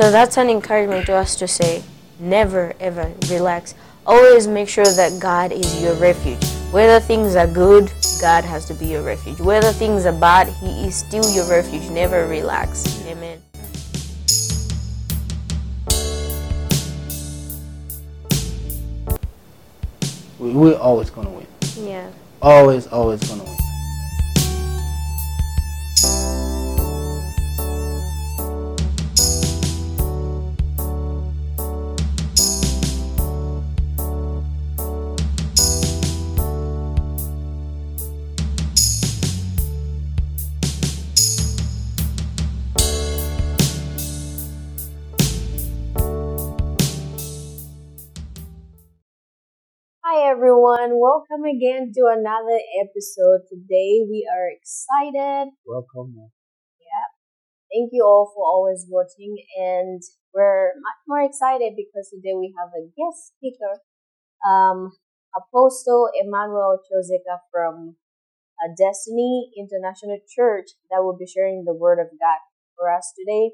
So that's an encouragement to us to say, never ever relax. Always make sure that God is your refuge. Whether things are good, God has to be your refuge. Whether things are bad, He is still your refuge. Never relax. Amen. We, we're always gonna win. Yeah. Always, always gonna win. Everyone, welcome again to another episode. Today we are excited. Welcome. Yeah. Thank you all for always watching and we're much more excited because today we have a guest speaker, um, Apostle Emmanuel Chozeka from uh, Destiny International Church that will be sharing the word of God for us today.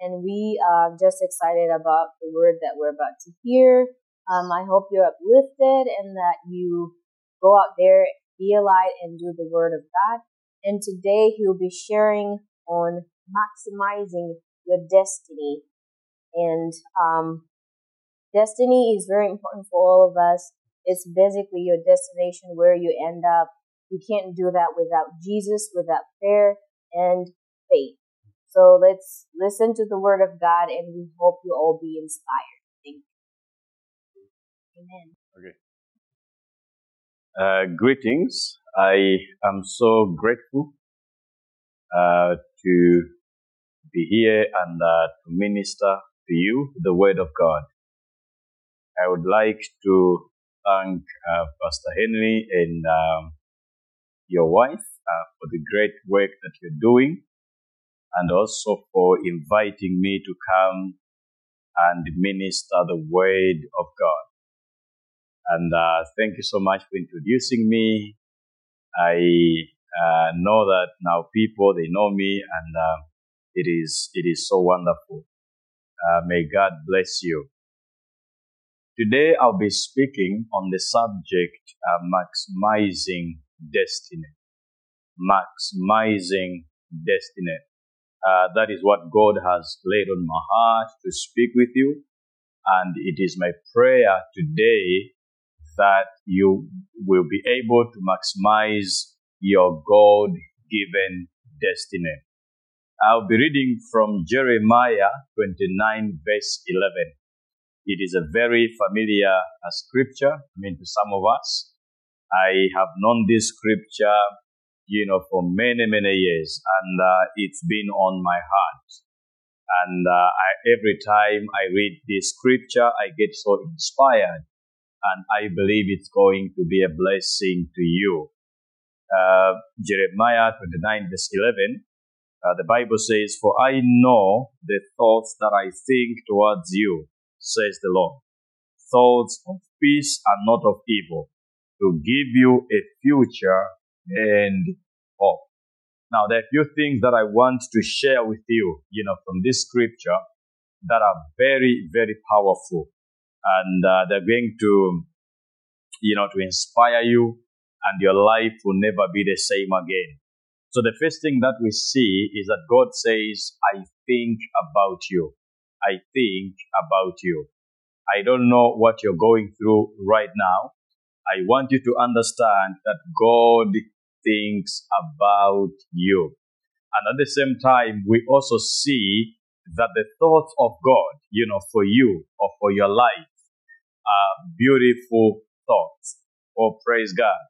And we are just excited about the word that we're about to hear. Um, I hope you're uplifted and that you go out there, be a light, and do the word of God. And today he'll be sharing on maximizing your destiny. And um, destiny is very important for all of us. It's basically your destination where you end up. You can't do that without Jesus, without prayer and faith. So let's listen to the word of God and we hope you all be inspired. Amen. Uh, greetings. I am so grateful uh, to be here and uh, to minister to you the Word of God. I would like to thank uh, Pastor Henry and um, your wife uh, for the great work that you're doing and also for inviting me to come and minister the Word of God. And uh, thank you so much for introducing me. I uh, know that now people they know me, and uh, it is it is so wonderful. Uh, may God bless you. Today I'll be speaking on the subject uh, maximizing destiny. Maximizing destiny. Uh, that is what God has laid on my heart to speak with you, and it is my prayer today that you will be able to maximize your God given destiny. I'll be reading from Jeremiah 29 verse 11. It is a very familiar uh, scripture, I mean, to some of us. I have known this scripture, you know, for many, many years, and uh, it's been on my heart. And uh, I, every time I read this scripture, I get so inspired and I believe it's going to be a blessing to you. Uh, Jeremiah 29 verse 11, uh, the Bible says, For I know the thoughts that I think towards you, says the Lord. Thoughts of peace and not of evil, to give you a future and hope. Now, there are a few things that I want to share with you, you know, from this scripture that are very, very powerful and uh, they're going to, you know, to inspire you, and your life will never be the same again. So the first thing that we see is that God says, "I think about you. I think about you." I don't know what you're going through right now. I want you to understand that God thinks about you. And at the same time, we also see that the thoughts of God, you know, for you or for your life are beautiful thoughts. Oh, praise God.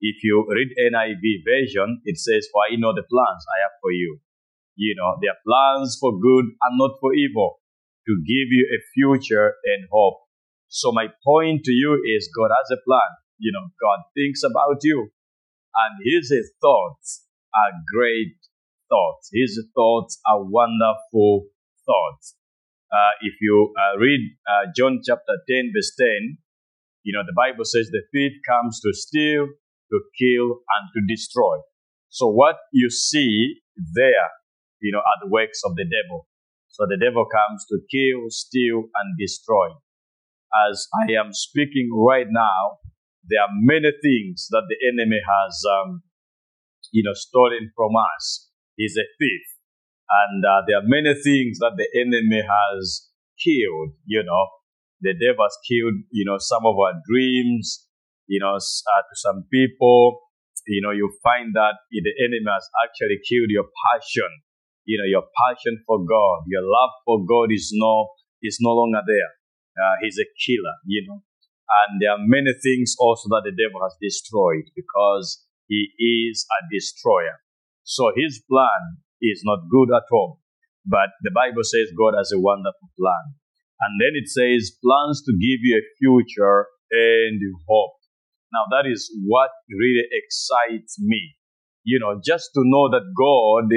If you read NIV version, it says, For I know the plans I have for you. You know, they are plans for good and not for evil, to give you a future and hope. So my point to you is God has a plan. You know, God thinks about you. And his thoughts are great thoughts. His thoughts are wonderful thoughts. Uh, if you uh, read uh, John chapter 10, verse 10, you know, the Bible says the thief comes to steal, to kill, and to destroy. So what you see there, you know, are the works of the devil. So the devil comes to kill, steal, and destroy. As I am speaking right now, there are many things that the enemy has, um, you know, stolen from us. He's a thief. And uh, there are many things that the enemy has killed, you know. The devil has killed, you know, some of our dreams, you know, uh, to some people, you know, you find that the enemy has actually killed your passion. You know, your passion for God, your love for God is no, is no longer there. Uh, he's a killer, you know. And there are many things also that the devil has destroyed because he is a destroyer. So his plan is not good at all. But the Bible says God has a wonderful plan. And then it says plans to give you a future and hope. Now that is what really excites me. You know, just to know that God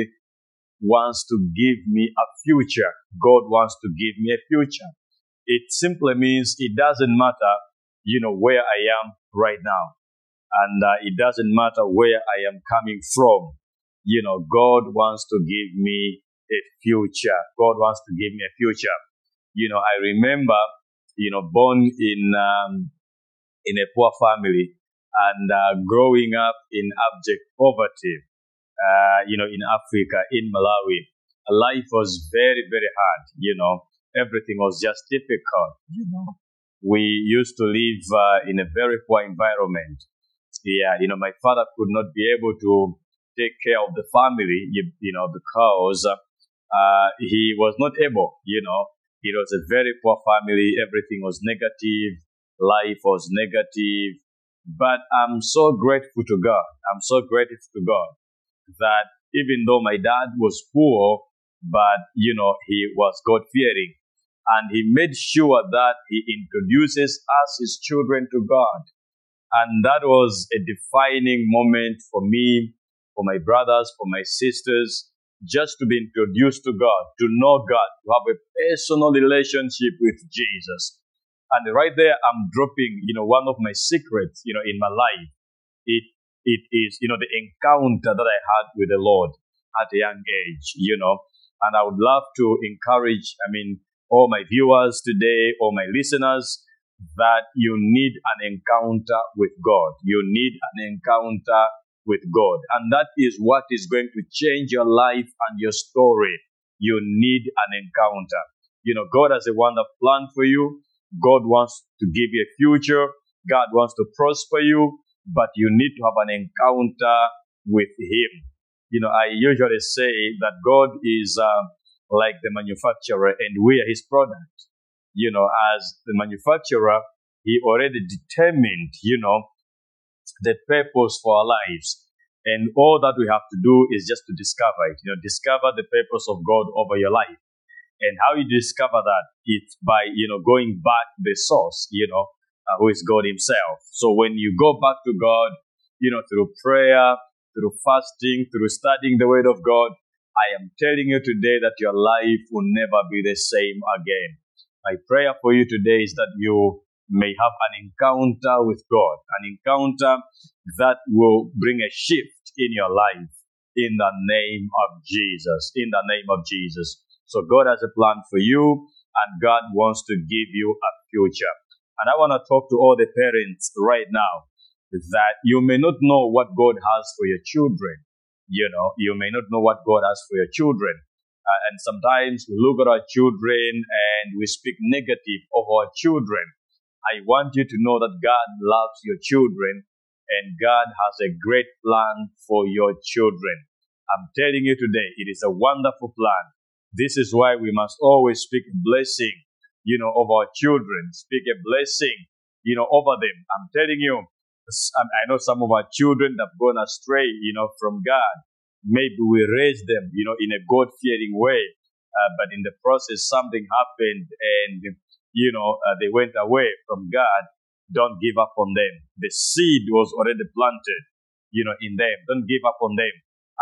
wants to give me a future. God wants to give me a future. It simply means it doesn't matter, you know, where I am right now. And uh, it doesn't matter where I am coming from. You know, God wants to give me a future. God wants to give me a future. You know, I remember, you know, born in um, in a poor family and uh, growing up in abject poverty, uh, you know, in Africa, in Malawi. Life was very, very hard, you know. Everything was just difficult, you know. We used to live uh, in a very poor environment. Yeah, you know, my father could not be able to take care of the family, you, you know, because uh, he was not able, you know. It was a very poor family. Everything was negative life was negative. But I'm so grateful to God. I'm so grateful to God that even though my dad was poor, but you know, he was God fearing. And he made sure that he introduces us, his children, to God. And that was a defining moment for me, for my brothers, for my sisters, just to be introduced to God, to know God, to have a personal relationship with Jesus. And right there, I'm dropping, you know, one of my secrets, you know, in my life. It, it is, you know, the encounter that I had with the Lord at a young age, you know. And I would love to encourage, I mean, all my viewers today, all my listeners, that you need an encounter with God. You need an encounter with God. And that is what is going to change your life and your story. You need an encounter. You know, God has a wonderful plan for you. God wants to give you a future. God wants to prosper you, but you need to have an encounter with Him. You know, I usually say that God is uh, like the manufacturer and we are His product. You know, as the manufacturer, He already determined, you know, the purpose for our lives. And all that we have to do is just to discover it, you know, discover the purpose of God over your life. And how you discover that? It's by, you know, going back the source, you know, uh, who is God himself. So when you go back to God, you know, through prayer, through fasting, through studying the word of God, I am telling you today that your life will never be the same again. My prayer for you today is that you may have an encounter with God, an encounter that will bring a shift in your life in the name of Jesus. In the name of Jesus. So God has a plan for you and God wants to give you a future. And I want to talk to all the parents right now that you may not know what God has for your children. You know, you may not know what God has for your children. Uh, and sometimes we look at our children and we speak negative of our children. I want you to know that God loves your children and God has a great plan for your children. I'm telling you today, it is a wonderful plan. This is why we must always speak blessing, you know, of our children. Speak a blessing, you know, over them. I'm telling you, I know some of our children have gone astray, you know, from God. Maybe we raised them, you know, in a God-fearing way, uh, but in the process something happened, and you know, uh, they went away from God. Don't give up on them. The seed was already planted, you know, in them. Don't give up on them.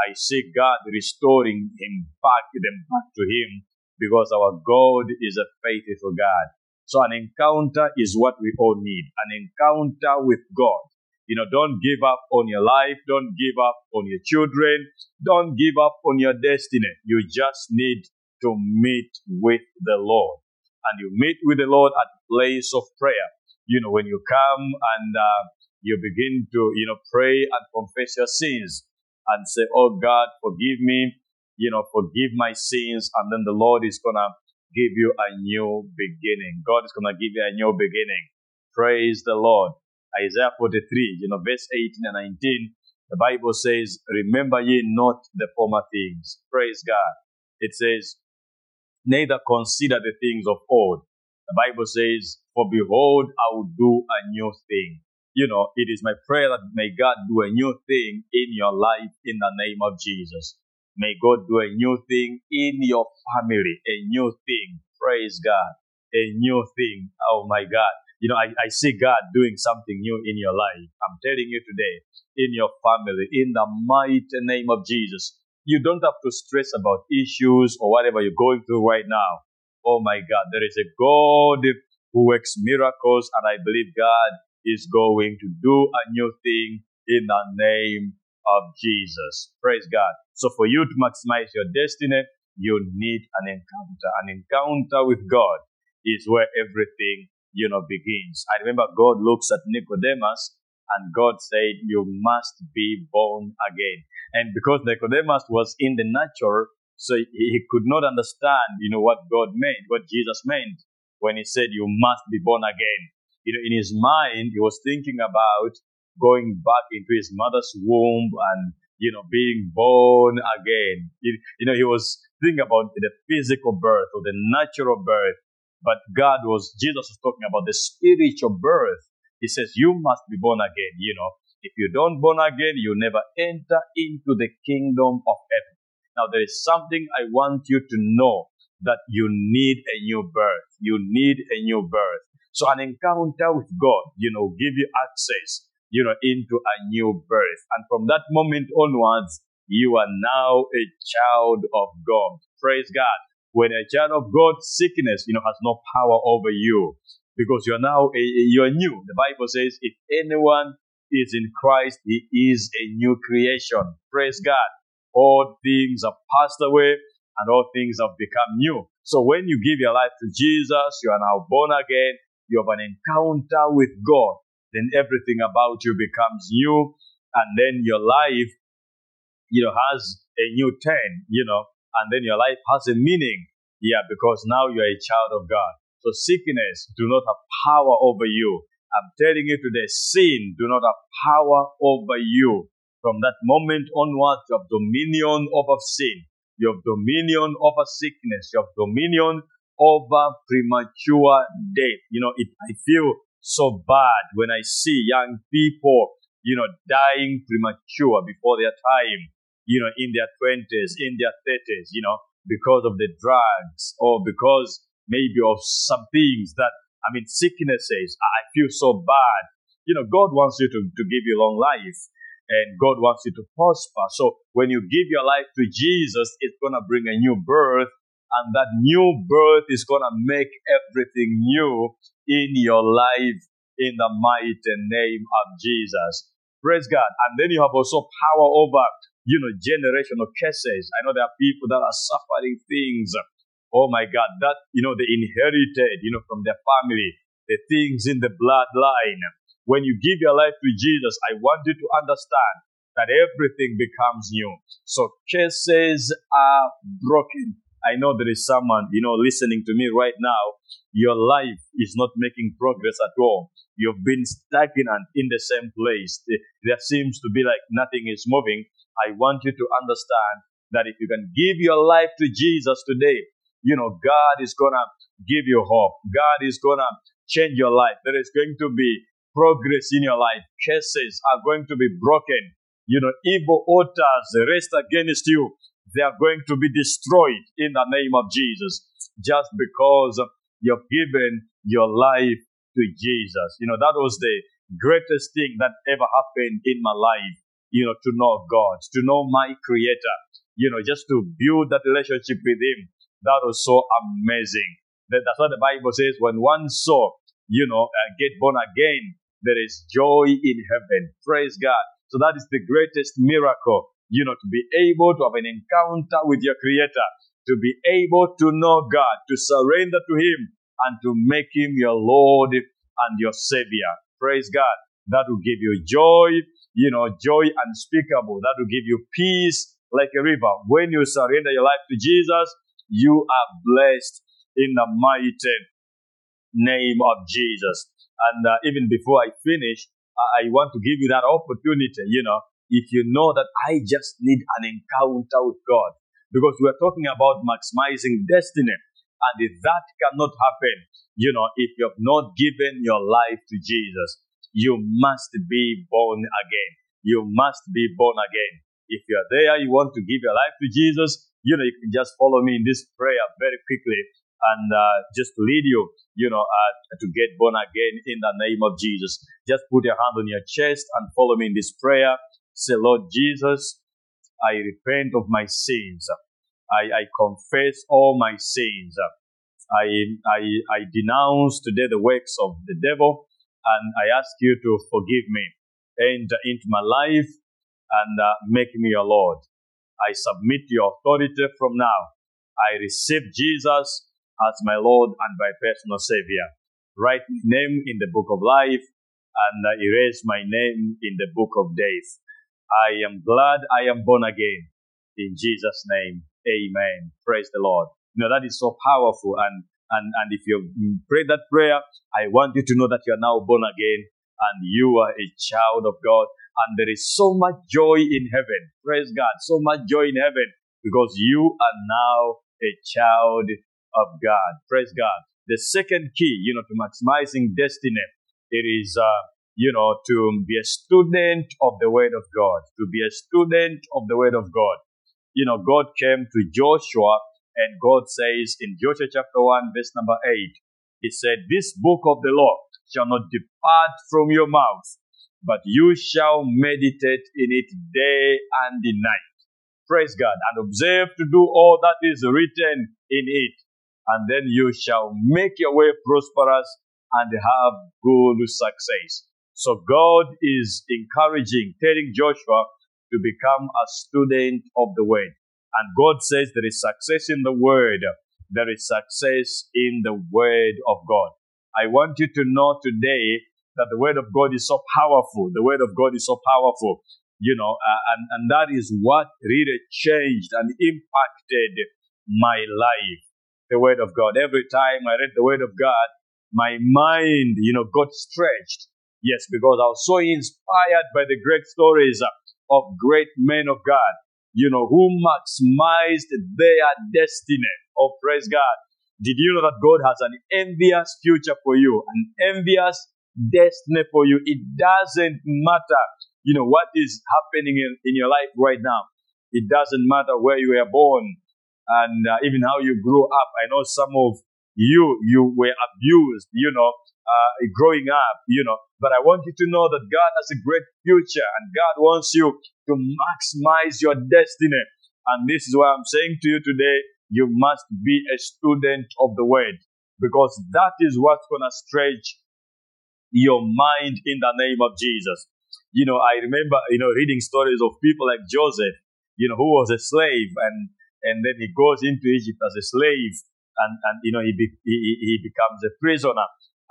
I see God restoring him back, them back to him because our God is a faithful God. So an encounter is what we all need. An encounter with God. You know, don't give up on your life. Don't give up on your children. Don't give up on your destiny. You just need to meet with the Lord. And you meet with the Lord at the place of prayer. You know, when you come and uh, you begin to, you know, pray and confess your sins and say, Oh God, forgive me, you know, forgive my sins. And then the Lord is going to give you a new beginning. God is going to give you a new beginning. Praise the Lord. Isaiah 43, you know, verse 18 and 19. The Bible says, Remember ye not the former things. Praise God. It says, Neither consider the things of old. The Bible says, For behold, I will do a new thing. You know, it is my prayer that may God do a new thing in your life in the name of Jesus. May God do a new thing in your family, a new thing. Praise God. A new thing. Oh my God. You know, I, I see God doing something new in your life. I'm telling you today, in your family, in the mighty name of Jesus. You don't have to stress about issues or whatever you're going through right now. Oh my God, there is a God who works miracles, and I believe God is going to do a new thing in the name of Jesus. Praise God. So for you to maximize your destiny, you need an encounter. An encounter with God is where everything you know, begins. I remember God looks at Nicodemus and God said, you must be born again. And because Nicodemus was in the natural, so he, he could not understand, you know, what God meant, what Jesus meant when he said, you must be born again. You know, in his mind, he was thinking about going back into his mother's womb and, you know, being born again. You, you know, he was thinking about the physical birth or the natural birth but God was, Jesus was talking about the spiritual birth. He says, you must be born again. You know, if you don't born again, you never enter into the kingdom of heaven. Now there is something I want you to know that you need a new birth. You need a new birth. So an encounter with God, you know, give you access, you know, into a new birth. And from that moment onwards, you are now a child of God. Praise God when a child of God, sickness, you know, has no power over you because you're now, a, you're new. The Bible says, if anyone is in Christ, he is a new creation. Praise God. All things have passed away and all things have become new. So when you give your life to Jesus, you are now born again. You have an encounter with God. Then everything about you becomes new. And then your life, you know, has a new turn, you know, and then your life has a meaning. Yeah, because now you are a child of God. So sickness do not have power over you. I'm telling you today, sin do not have power over you. From that moment onwards, you have dominion over sin. You have dominion over sickness. You have dominion over premature death. You know, it, I feel so bad when I see young people, you know, dying premature before their time you know, in their 20s, in their 30s, you know, because of the drugs or because maybe of some things that, I mean, sicknesses. I feel so bad. You know, God wants you to, to give you long life and God wants you to prosper. So when you give your life to Jesus, it's going to bring a new birth and that new birth is going to make everything new in your life in the mighty name of Jesus. Praise God. And then you have also power over you know, generational curses. I know there are people that are suffering things. Oh my God, that, you know, they inherited, you know, from their family, the things in the bloodline. When you give your life to Jesus, I want you to understand that everything becomes new. So curses are broken. I know there is someone, you know, listening to me right now. Your life is not making progress at all. You've been stagnant in the same place. There seems to be like nothing is moving. I want you to understand that if you can give your life to Jesus today, you know, God is gonna give you hope. God is gonna change your life. There is going to be progress in your life. Curses are going to be broken. You know, evil altars raised against you, they are going to be destroyed in the name of Jesus just because you've given your life to Jesus. You know, that was the greatest thing that ever happened in my life you know, to know God, to know my creator, you know, just to build that relationship with him. That was so amazing. That's what the Bible says. When one soul, you know, uh, get born again, there is joy in heaven. Praise God. So that is the greatest miracle, you know, to be able to have an encounter with your creator. to be able to know God, to surrender to Him, and to make Him your Lord and your Savior. Praise God. That will give you joy, you know, joy unspeakable. That will give you peace like a river. When you surrender your life to Jesus, you are blessed in the mighty name of Jesus. And uh, even before I finish, I want to give you that opportunity, you know, if you know that I just need an encounter with God. Because we're talking about maximizing destiny. And if that cannot happen, you know, if you have not given your life to Jesus, you must be born again. You must be born again. If you're there, you want to give your life to Jesus, you know, you can just follow me in this prayer very quickly and uh, just lead you, you know, uh, to get born again in the name of Jesus. Just put your hand on your chest and follow me in this prayer. Say, Lord Jesus, I repent of my sins. I, I confess all my sins. I, I, I denounce today the works of the devil and I ask you to forgive me. Enter into my life and uh, make me your Lord. I submit your authority from now. I receive Jesus as my Lord and my personal Savior. Write my name in the book of life and erase my name in the book of death. I am glad I am born again. In Jesus' name, amen. Praise the Lord. You know, that is so powerful. And, and, and if you pray that prayer, I want you to know that you are now born again and you are a child of God. And there is so much joy in heaven. Praise God. So much joy in heaven because you are now a child of God. Praise God. The second key, you know, to maximizing destiny, it is, uh, you know, to be a student of the Word of God, to be a student of the Word of God. You know, God came to Joshua and God says in Joshua chapter 1, verse number 8, He said, This book of the law shall not depart from your mouth, but you shall meditate in it day and night. Praise God and observe to do all that is written in it and then you shall make your way prosperous and have good success. So God is encouraging, telling Joshua to become a student of the word. And God says there is success in the word. There is success in the word of God. I want you to know today that the word of God is so powerful. The word of God is so powerful. You know, uh, and, and that is what really changed and impacted my life the Word of God. Every time I read the Word of God, my mind, you know, got stretched. Yes, because I was so inspired by the great stories of great men of God, you know, who maximized their destiny. Oh, praise God. Did you know that God has an envious future for you, an envious destiny for you? It doesn't matter, you know, what is happening in, in your life right now. It doesn't matter where you were born and uh, even how you grew up. I know some of you, you were abused, you know, uh, growing up, you know, but I want you to know that God has a great future and God wants you to maximize your destiny. And this is why I'm saying to you today, you must be a student of the word because that is what's going to stretch your mind in the name of Jesus. You know, I remember, you know, reading stories of people like Joseph, you know, who was a slave and and then he goes into Egypt as a slave, and, and you know, he, be, he, he becomes a prisoner.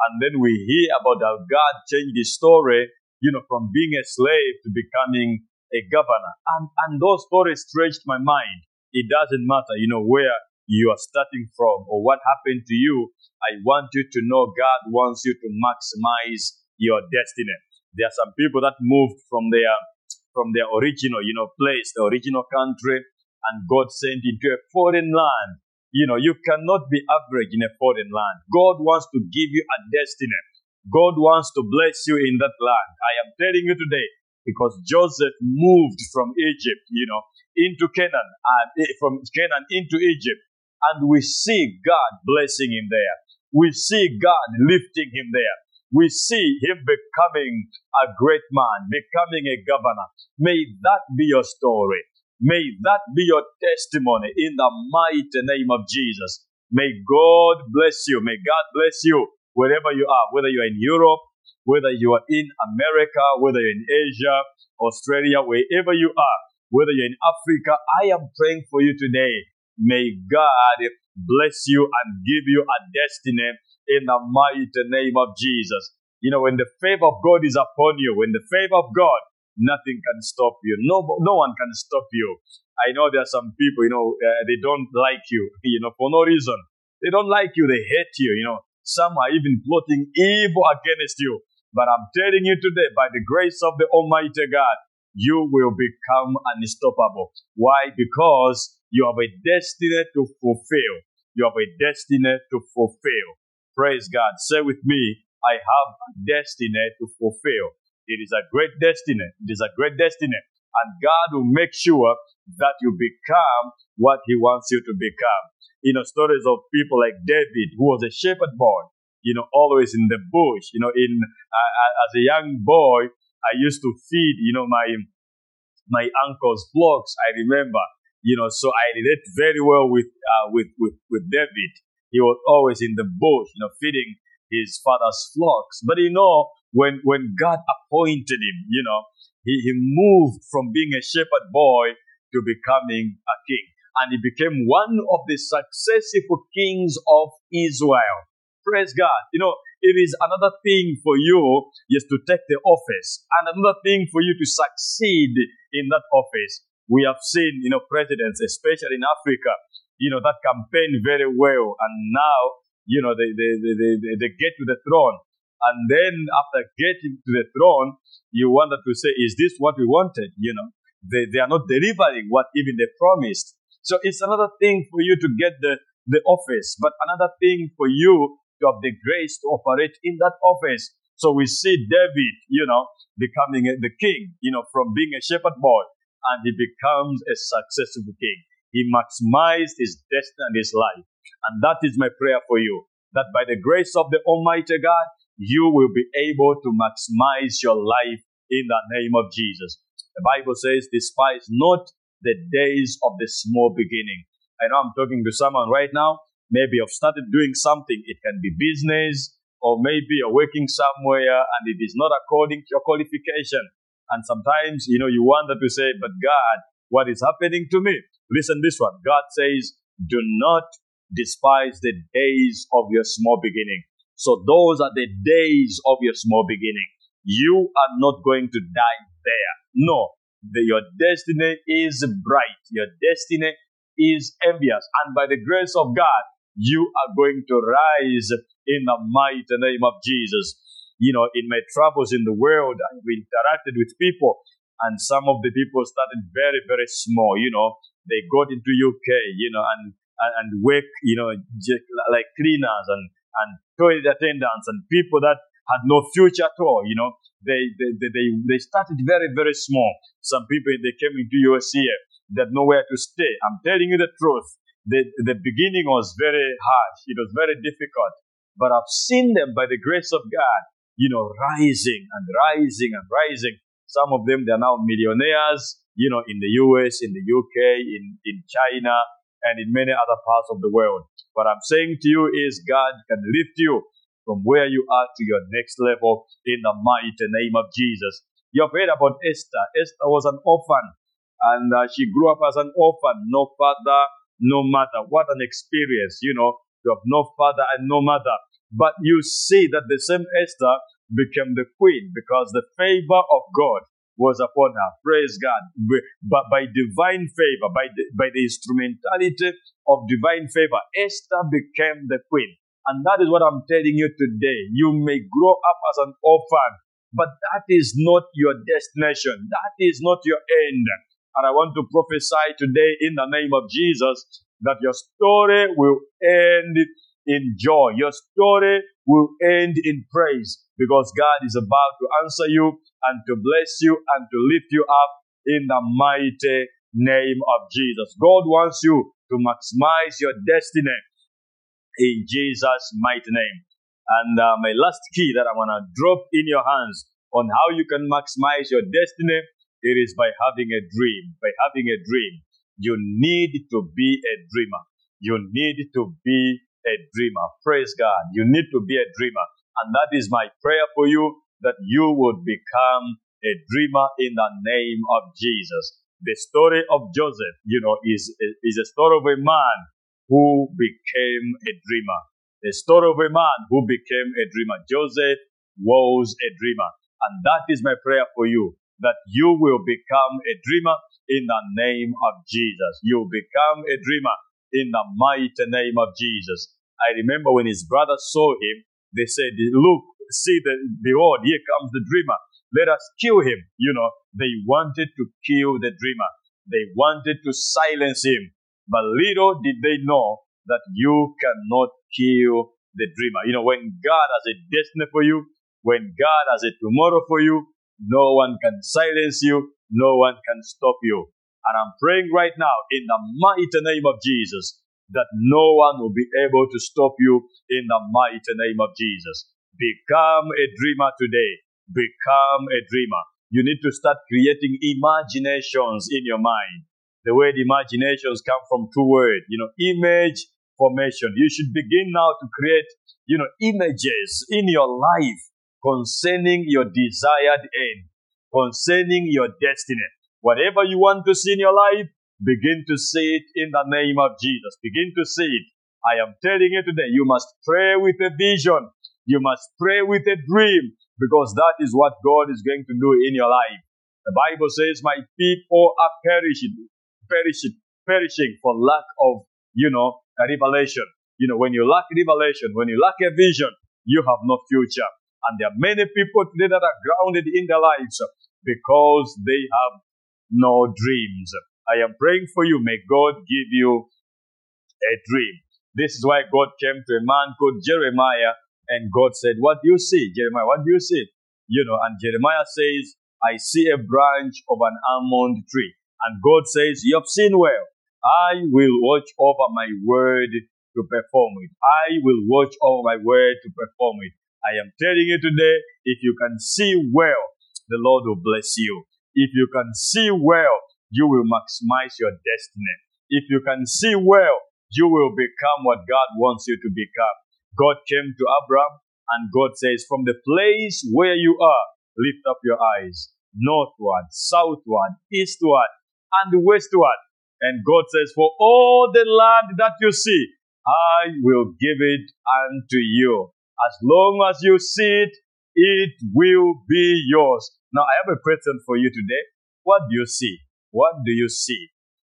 And then we hear about how God changed his story, you know, from being a slave to becoming a governor. And, and those stories stretched my mind. It doesn't matter, you know, where you are starting from or what happened to you. I want you to know God wants you to maximize your destiny. There are some people that moved from their from their original, you know, place, the original country, and God sent into a foreign land. You know, you cannot be average in a foreign land. God wants to give you a destiny. God wants to bless you in that land. I am telling you today because Joseph moved from Egypt, you know, into Canaan and eh, from Canaan into Egypt. And we see God blessing him there. We see God lifting him there. We see him becoming a great man, becoming a governor. May that be your story. May that be your testimony in the mighty name of Jesus. May God bless you. May God bless you wherever you are, whether you're in Europe, whether you are in America, whether you're in Asia, Australia, wherever you are, whether you're in Africa. I am praying for you today May God bless you and give you a destiny in the mighty name of Jesus. You know, when the favor of God is upon you, when the favor of God, nothing can stop you. No, no one can stop you. I know there are some people, you know, uh, they don't like you, you know, for no reason. They don't like you. They hate you, you know. Some are even plotting evil against you. But I'm telling you today, by the grace of the Almighty God, you will become unstoppable. Why? Because you have a destiny to fulfill. You have a destiny to fulfill. Praise God. Say with me, I have a destiny to fulfill. It is a great destiny. It is a great destiny. And God will make sure that you become what He wants you to become. You know, stories of people like David, who was a shepherd boy, you know, always in the bush. You know, in uh, as a young boy, I used to feed, you know, my my uncle's flocks. I remember, you know, so I relate very well with uh, with with with David. He was always in the bush, you know, feeding his father's flocks. But you know, when when God appointed him, you know, he, he moved from being a shepherd boy to becoming a king. And he became one of the successful kings of Israel. Praise God. You know, it is another thing for you, yes, to take the office, and another thing for you to succeed in that office. We have seen, you know, presidents, especially in Africa, you know, that campaign very well, and now, you know, they, they, they, they, they get to the throne. And then after getting to the throne, you wanted to say, is this what we wanted? You know, they, they are not delivering what even they promised. So it's another thing for you to get the, the office, but another thing for you to have the grace to operate in that office. So we see David, you know, becoming the king, you know, from being a shepherd boy, and he becomes a successful king. He maximized his destiny and his life. And that is my prayer for you, that by the grace of the Almighty God, you will be able to maximize your life in the name of Jesus. The Bible says, despise not the days of the small beginning. I know I'm talking to someone right now. Maybe you've started doing something. It can be business, or maybe you're working somewhere and it is not according to your qualification. And sometimes, you know, you wonder to say, but God, what is happening to me? Listen this one. God says, do not despise the days of your small beginning. So those are the days of your small beginning. You are not going to die there. No, the, your destiny is bright. Your destiny is envious. And by the grace of God, you are going to rise in the mighty name of Jesus. You know, in my travels in the world, I've interacted with people, and some of the people started very, very small. You know, they got into UK, you know, and and, work, you know, like cleaners and and toilet attendants and people that had no future at all. You know, they they, they, they started very, very small. Some people, they came into USC, they had nowhere to stay. I'm telling you the truth. The, the beginning was very harsh. It was very difficult. But I've seen them by the grace of God, you know, rising and rising and rising. Some of them, they're now millionaires, you know, in the US, in the UK, in, in China, and in many other parts of the world. What I'm saying to you is God can lift you from where you are to your next level in the mighty name of Jesus. You've heard about Esther. Esther was an orphan and uh, she grew up as an orphan, no father, no mother. What an experience, you know, you have no father and no mother. But you see that the same Esther became the queen because the favor of God was upon her. Praise God. But by divine favor, by the, by the instrumentality of divine favor, Esther became the queen. And that is what I'm telling you today. You may grow up as an orphan, but that is not your destination. That is not your end. And I want to prophesy today in the name of Jesus that your story will end in joy. Your story will end in praise because God is about to answer you and to bless you and to lift you up in the mighty name of Jesus. God wants you to maximize your destiny in Jesus' mighty name. And uh, my last key that I want to drop in your hands on how you can maximize your destiny, it is by having a dream. By having a dream, you need to be a dreamer. You need to be a dreamer. Praise God. You need to be a dreamer. And that is my prayer for you that you would become a dreamer in the name of Jesus. The story of Joseph, you know, is, is a story of a man who became a dreamer. The story of a man who became a dreamer. Joseph was a dreamer. And that is my prayer for you, that you will become a dreamer in the name of Jesus. You become a dreamer in the mighty name of Jesus. I remember when his brothers saw him, they said, look, see the, behold, here comes the dreamer. Let us kill him. You know, they wanted to kill the dreamer. They wanted to silence him. But little did they know that you cannot kill the dreamer. You know, when God has a destiny for you, when God has a tomorrow for you, no one can silence you, no one can stop you. And I'm praying right now in the mighty name of Jesus that no one will be able to stop you in the mighty name of Jesus. Become a dreamer today. Become a dreamer. You need to start creating imaginations in your mind. The word imaginations come from two words, you know, image formation. You should begin now to create, you know, images in your life concerning your desired end, concerning your destiny. Whatever you want to see in your life, begin to see it in the name of Jesus. Begin to see it. I am telling you today, you must pray with a vision. You must pray with a dream because that is what God is going to do in your life. The Bible says, my people are perishing, perishing, perishing for lack of, you know, a revelation. You know, when you lack revelation, when you lack a vision, you have no future. And there are many people today that are grounded in their lives because they have no dreams. I am praying for you. May God give you a dream. This is why God came to a man called Jeremiah and God said, What do you see? Jeremiah, what do you see? You know, and Jeremiah says, I see a branch of an almond tree. And God says, You have seen well. I will watch over my word to perform it. I will watch over my word to perform it. I am telling you today, if you can see well, the Lord will bless you. If you can see well, you will maximize your destiny. If you can see well, you will become what God wants you to become. God came to Abraham and God says, from the place where you are, lift up your eyes northward, southward, eastward, and westward. And God says, For all the land that you see, I will give it unto you. As long as you see it, it will be yours. Now, I have a question for you today. What do you see? What do you see?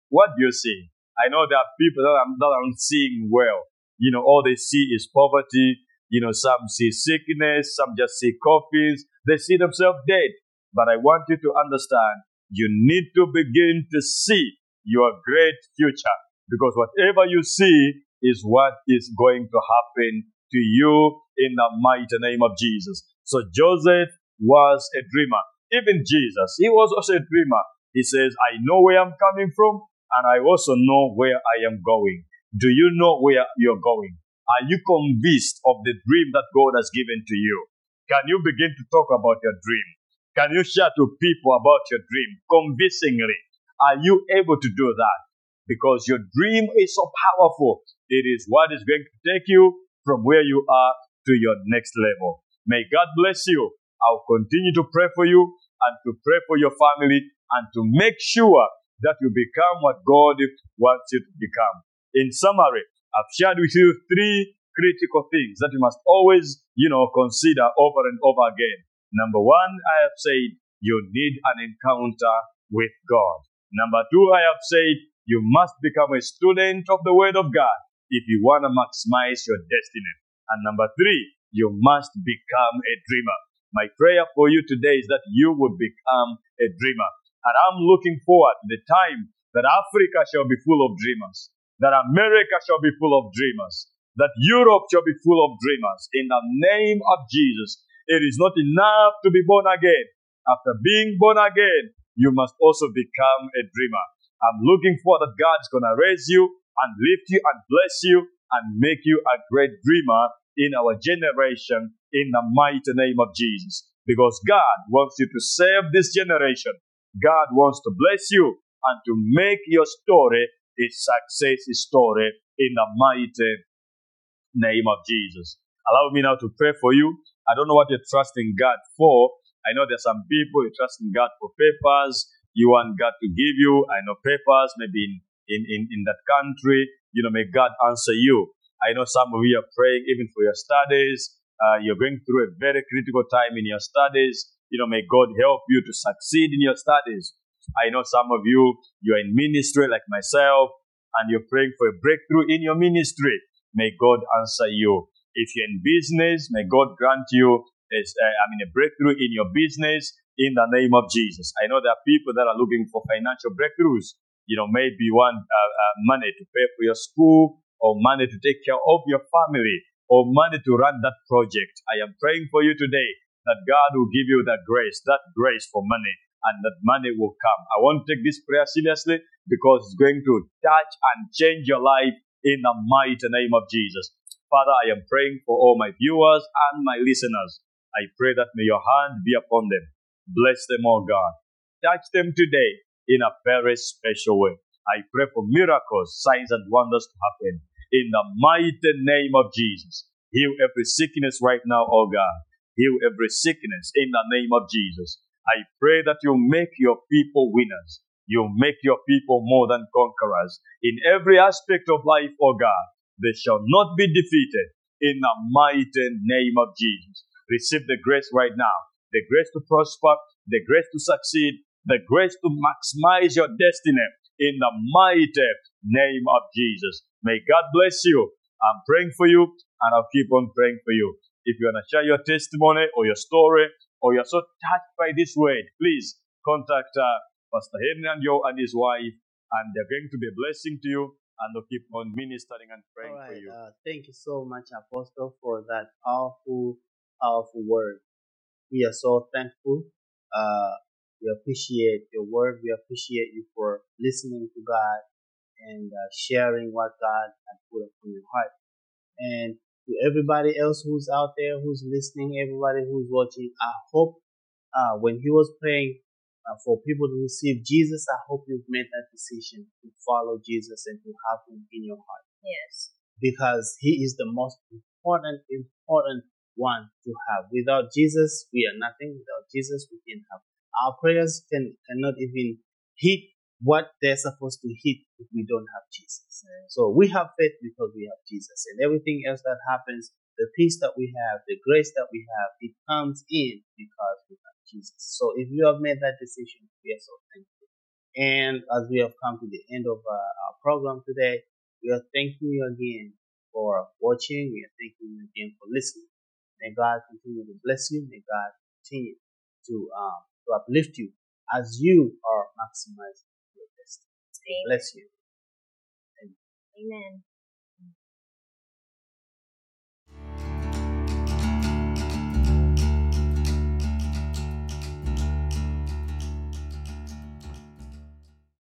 What do you see? I know there are people that are, are seeing well. You know, all they see is poverty. You know, some see sickness, some just see coffins. They see themselves dead. But I want you to understand, you need to begin to see your great future. Because whatever you see is what is going to happen to you in the mighty name of Jesus. So Joseph was a dreamer. Even Jesus, he was also a dreamer. He says, I know where I'm coming from and I also know where I am going. Do you know where you're going? Are you convinced of the dream that God has given to you? Can you begin to talk about your dream? Can you share to people about your dream convincingly? Are you able to do that? Because your dream is so powerful. It is what is going to take you from where you are to your next level. May God bless you. I'll continue to pray for you and to pray for your family and to make sure that you become what God wants you to become. In summary, I've shared with you three critical things that you must always, you know, consider over and over again. Number one, I have said you need an encounter with God. Number two, I have said you must become a student of the Word of God if you want to maximize your destiny. And number three, you must become a dreamer. My prayer for you today is that you would become a dreamer. And I'm looking forward to the time that Africa shall be full of dreamers, that America shall be full of dreamers, that Europe shall be full of dreamers. In the name of Jesus, it is not enough to be born again. After being born again, you must also become a dreamer. I'm looking for that God's gonna raise you and lift you and bless you and make you a great dreamer in our generation in the mighty name of Jesus. Because God wants you to save this generation. God wants to bless you and to make your story a success story in the mighty name of Jesus. Allow me now to pray for you. I don't know what you're trusting God for, I know there's some people you trust in God for papers, you want God to give you, I know papers, maybe in, in, in, in that country, you know, may God answer you. I know some of you are praying even for your studies. Uh, you're going through a very critical time in your studies. You know, may God help you to succeed in your studies. I know some of you, you're in ministry like myself, and you're praying for a breakthrough in your ministry. May God answer you. If you're in business, may God grant you uh, I mean, a breakthrough in your business in the name of Jesus. I know there are people that are looking for financial breakthroughs. You know, maybe want uh, uh, money to pay for your school or money to take care of your family or money to run that project. I am praying for you today that God will give you that grace, that grace for money, and that money will come. I want to take this prayer seriously because it's going to touch and change your life in the mighty name of Jesus. Father, I am praying for all my viewers and my listeners. I pray that may your hand be upon them. Bless them, oh God. Touch them today in a very special way. I pray for miracles, signs, and wonders to happen in the mighty name of Jesus. Heal every sickness right now, oh God. Heal every sickness in the name of Jesus. I pray that you make your people winners. You make your people more than conquerors. In every aspect of life, oh God, they shall not be defeated in the mighty name of Jesus. Receive the grace right now. The grace to prosper, the grace to succeed, the grace to maximize your destiny in the mighty name of Jesus. May God bless you. I'm praying for you and I'll keep on praying for you. If you want to share your testimony or your story or you're so touched by this word, please contact uh, Pastor Henry and Joe and his wife and they're going to be a blessing to you and they'll keep on ministering and praying All for you. Uh, thank you so much, Apostle, for that powerful, powerful word. We are so thankful. Uh, we appreciate your word. We appreciate you for listening to God and uh, sharing what God has put upon your heart. And to everybody else who's out there, who's listening, everybody who's watching, I hope uh, when he was praying uh, for people to receive Jesus, I hope you've made that decision to follow Jesus and to have him in your heart Yes. because he is the most important, important one to have. Without Jesus, we are nothing. Without Jesus, we can have. Our prayers can cannot even hit what they're supposed to hit if we don't have Jesus. So we have faith because we have Jesus, and everything else that happens, the peace that we have, the grace that we have, it comes in because we have Jesus. So if you have made that decision, we are so thankful. And as we have come to the end of uh, our program today, we are thanking you again for watching. We are thanking you again for listening. May God continue to bless you. May God continue to um, to uplift you as you are maximizing your destiny. Bless you. Amen.